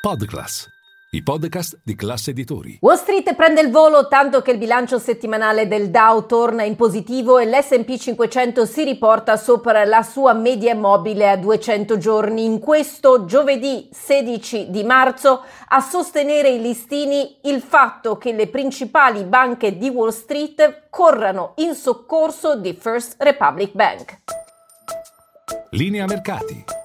Podclass, i podcast di classe editori. Wall Street prende il volo tanto che il bilancio settimanale del Dow torna in positivo e l'SP 500 si riporta sopra la sua media mobile a 200 giorni. In questo giovedì 16 di marzo a sostenere i listini il fatto che le principali banche di Wall Street corrano in soccorso di First Republic Bank. Linea mercati.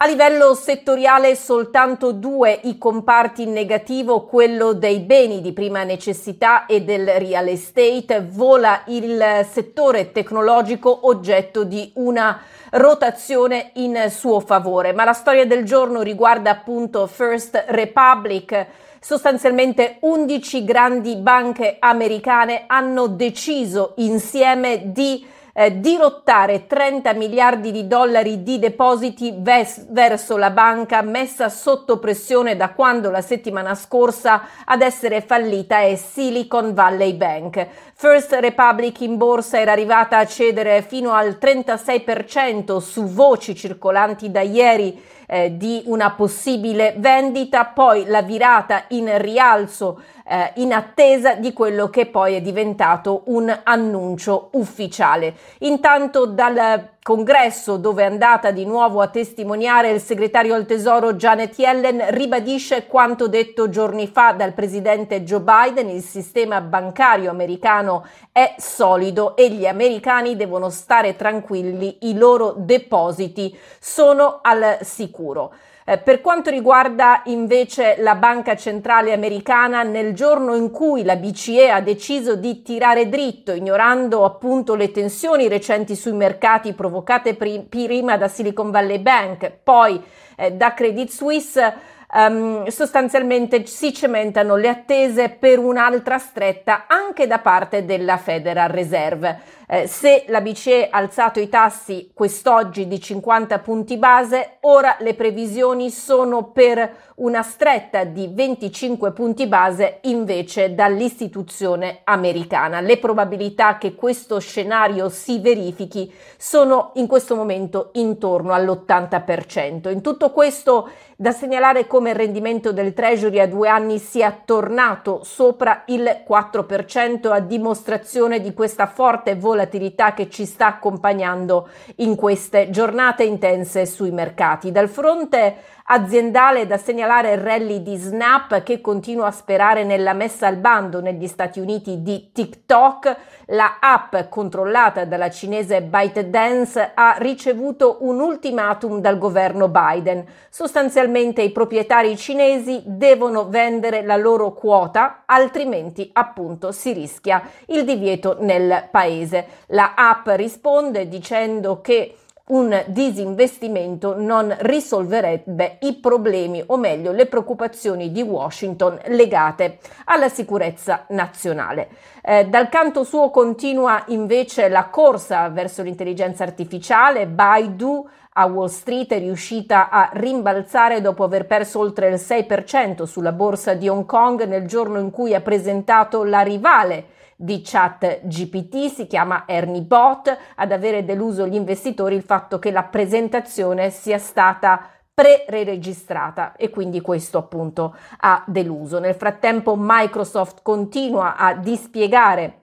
A livello settoriale soltanto due i comparti in negativo, quello dei beni di prima necessità e del real estate, vola il settore tecnologico oggetto di una rotazione in suo favore. Ma la storia del giorno riguarda appunto First Republic sostanzialmente 11 grandi banche americane hanno deciso insieme di eh, dirottare 30 miliardi di dollari di depositi ves- verso la banca messa sotto pressione da quando la settimana scorsa ad essere fallita è Silicon Valley Bank. First Republic in borsa era arrivata a cedere fino al 36% su voci circolanti da ieri eh, di una possibile vendita, poi la virata in rialzo eh, in attesa di quello che poi è diventato un annuncio ufficiale. Intanto dal congresso dove è andata di nuovo a testimoniare il segretario al tesoro Janet Yellen ribadisce quanto detto giorni fa dal presidente Joe Biden, il sistema bancario americano è solido e gli americani devono stare tranquilli, i loro depositi sono al sicuro. Eh, per quanto riguarda invece la Banca Centrale Americana, nel giorno in cui la BCE ha deciso di tirare dritto, ignorando appunto le tensioni recenti sui mercati provocate prima da Silicon Valley Bank, poi eh, da Credit Suisse, um, sostanzialmente si cementano le attese per un'altra stretta anche da parte della Federal Reserve. Eh, se la BCE ha alzato i tassi quest'oggi di 50 punti base, ora le previsioni sono per una stretta di 25 punti base invece dall'istituzione americana. Le probabilità che questo scenario si verifichi sono in questo momento intorno all'80%. In tutto questo da segnalare come il rendimento del Treasury a due anni sia tornato sopra il 4% a dimostrazione di questa forte volatilità che ci sta accompagnando in queste giornate intense sui mercati. Dal fronte aziendale da segnalare il rally di Snap che continua a sperare nella messa al bando negli Stati Uniti di TikTok. La app controllata dalla cinese ByteDance ha ricevuto un ultimatum dal governo Biden. Sostanzialmente i proprietari cinesi devono vendere la loro quota, altrimenti appunto si rischia il divieto nel paese. La app risponde dicendo che un disinvestimento non risolverebbe i problemi o meglio le preoccupazioni di Washington legate alla sicurezza nazionale. Eh, dal canto suo continua invece la corsa verso l'intelligenza artificiale, Baidu a Wall Street è riuscita a rimbalzare dopo aver perso oltre il 6% sulla borsa di Hong Kong nel giorno in cui ha presentato la rivale di chat GPT, si chiama Ernie Bot, ad avere deluso gli investitori il fatto che la presentazione sia stata pre-registrata e quindi questo appunto ha deluso. Nel frattempo Microsoft continua a dispiegare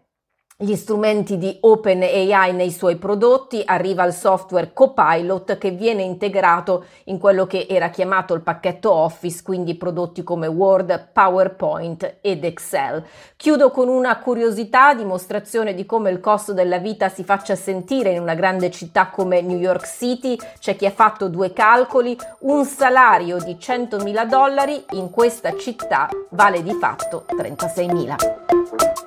gli strumenti di OpenAI nei suoi prodotti, arriva il software Copilot che viene integrato in quello che era chiamato il pacchetto Office, quindi prodotti come Word, PowerPoint ed Excel. Chiudo con una curiosità, dimostrazione di come il costo della vita si faccia sentire in una grande città come New York City. C'è chi ha fatto due calcoli, un salario di 100.000 dollari in questa città vale di fatto 36.000.